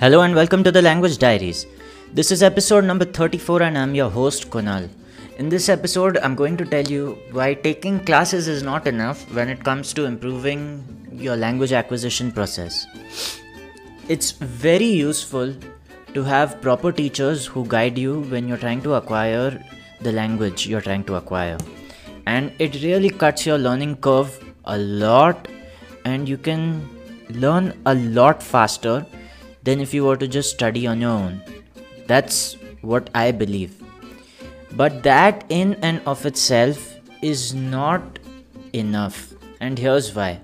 Hello and welcome to the Language Diaries. This is episode number 34 and I'm your host Kunal. In this episode, I'm going to tell you why taking classes is not enough when it comes to improving your language acquisition process. It's very useful to have proper teachers who guide you when you're trying to acquire the language you're trying to acquire. And it really cuts your learning curve a lot, and you can learn a lot faster than if you were to just study on your own. That's what I believe. But that in and of itself is not enough, and here's why.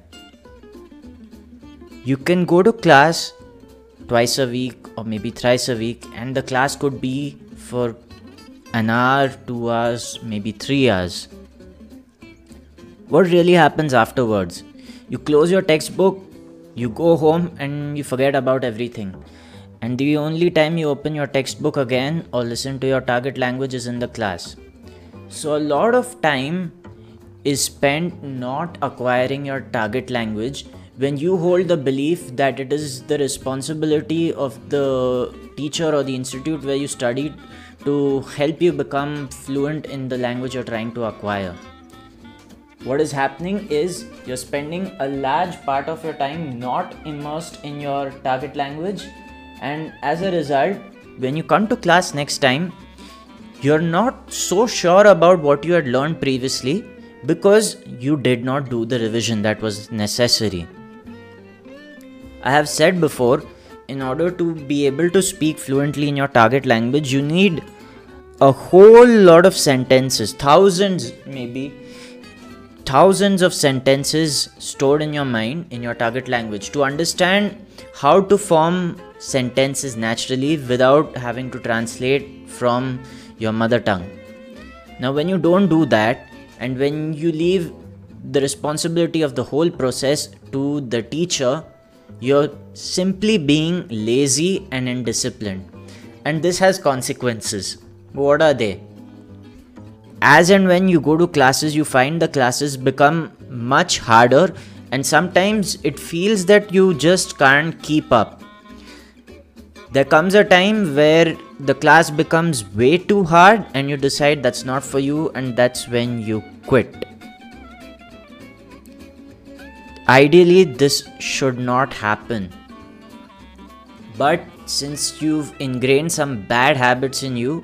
You can go to class twice a week or maybe thrice a week, and the class could be for an hour, two hours, maybe three hours. What really happens afterwards? You close your textbook, you go home, and you forget about everything. And the only time you open your textbook again or listen to your target language is in the class. So, a lot of time is spent not acquiring your target language when you hold the belief that it is the responsibility of the teacher or the institute where you studied to help you become fluent in the language you're trying to acquire. What is happening is you're spending a large part of your time not immersed in your target language, and as a result, when you come to class next time, you're not so sure about what you had learned previously because you did not do the revision that was necessary. I have said before, in order to be able to speak fluently in your target language, you need a whole lot of sentences, thousands maybe, thousands of sentences stored in your mind in your target language to understand how to form sentences naturally without having to translate from your mother tongue. Now, when you don't do that, and when you leave the responsibility of the whole process to the teacher, you're simply being lazy and indisciplined. And this has consequences. What are they? As and when you go to classes, you find the classes become much harder, and sometimes it feels that you just can't keep up. There comes a time where the class becomes way too hard, and you decide that's not for you, and that's when you quit. Ideally, this should not happen. But since you've ingrained some bad habits in you,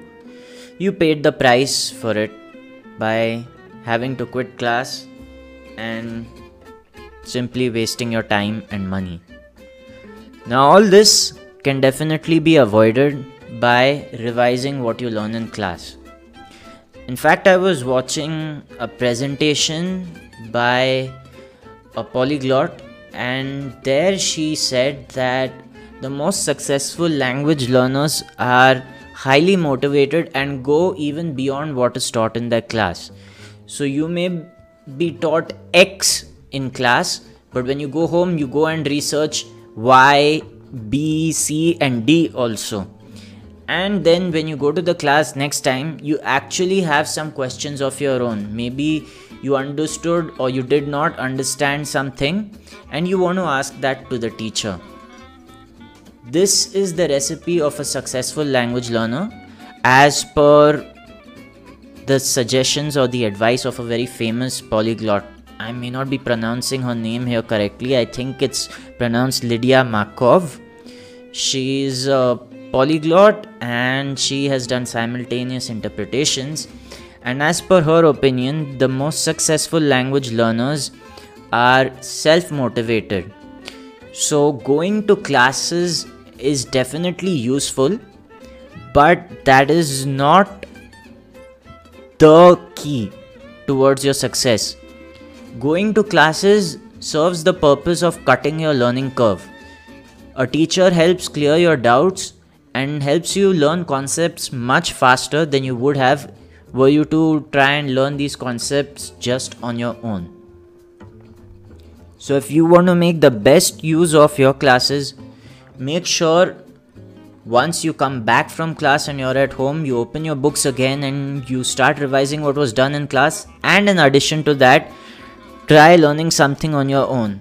you paid the price for it by having to quit class and simply wasting your time and money. Now, all this can definitely be avoided by revising what you learn in class. In fact, I was watching a presentation by a polyglot, and there she said that the most successful language learners are highly motivated and go even beyond what is taught in their class. So you may be taught X in class, but when you go home, you go and research Y, B, C, and D also. And then when you go to the class next time, you actually have some questions of your own. Maybe you understood or you did not understand something, and you want to ask that to the teacher. This is the recipe of a successful language learner as per the suggestions or the advice of a very famous polyglot. I may not be pronouncing her name here correctly. I think it's pronounced Lydia Markov. She's a polyglot and she has done simultaneous interpretations. And as per her opinion, the most successful language learners are self motivated. So, going to classes is definitely useful, but that is not the key towards your success. Going to classes serves the purpose of cutting your learning curve. A teacher helps clear your doubts and helps you learn concepts much faster than you would have were you to try and learn these concepts just on your own. So, if you want to make the best use of your classes, make sure once you come back from class and you're at home, you open your books again and you start revising what was done in class. And in addition to that, try learning something on your own.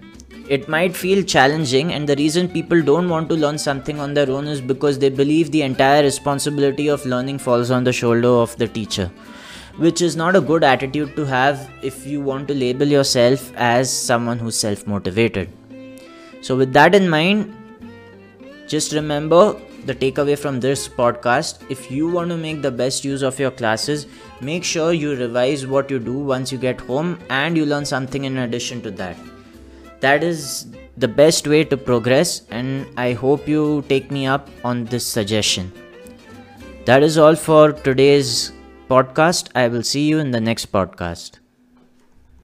it might feel challenging, and the reason people don't want to learn something on their own is because they believe the entire responsibility of learning falls on the shoulder of the teacher, which is not a good attitude to have if you want to label yourself as someone who's self motivated. So, with that in mind, just remember the takeaway from this podcast. If you want to make the best use of your classes make sure you revise what you do once you get home and you learn something in addition to that. That is the best way to progress and i hope you take me up on this suggestion. That is all for today's podcast. I will see you in the next podcast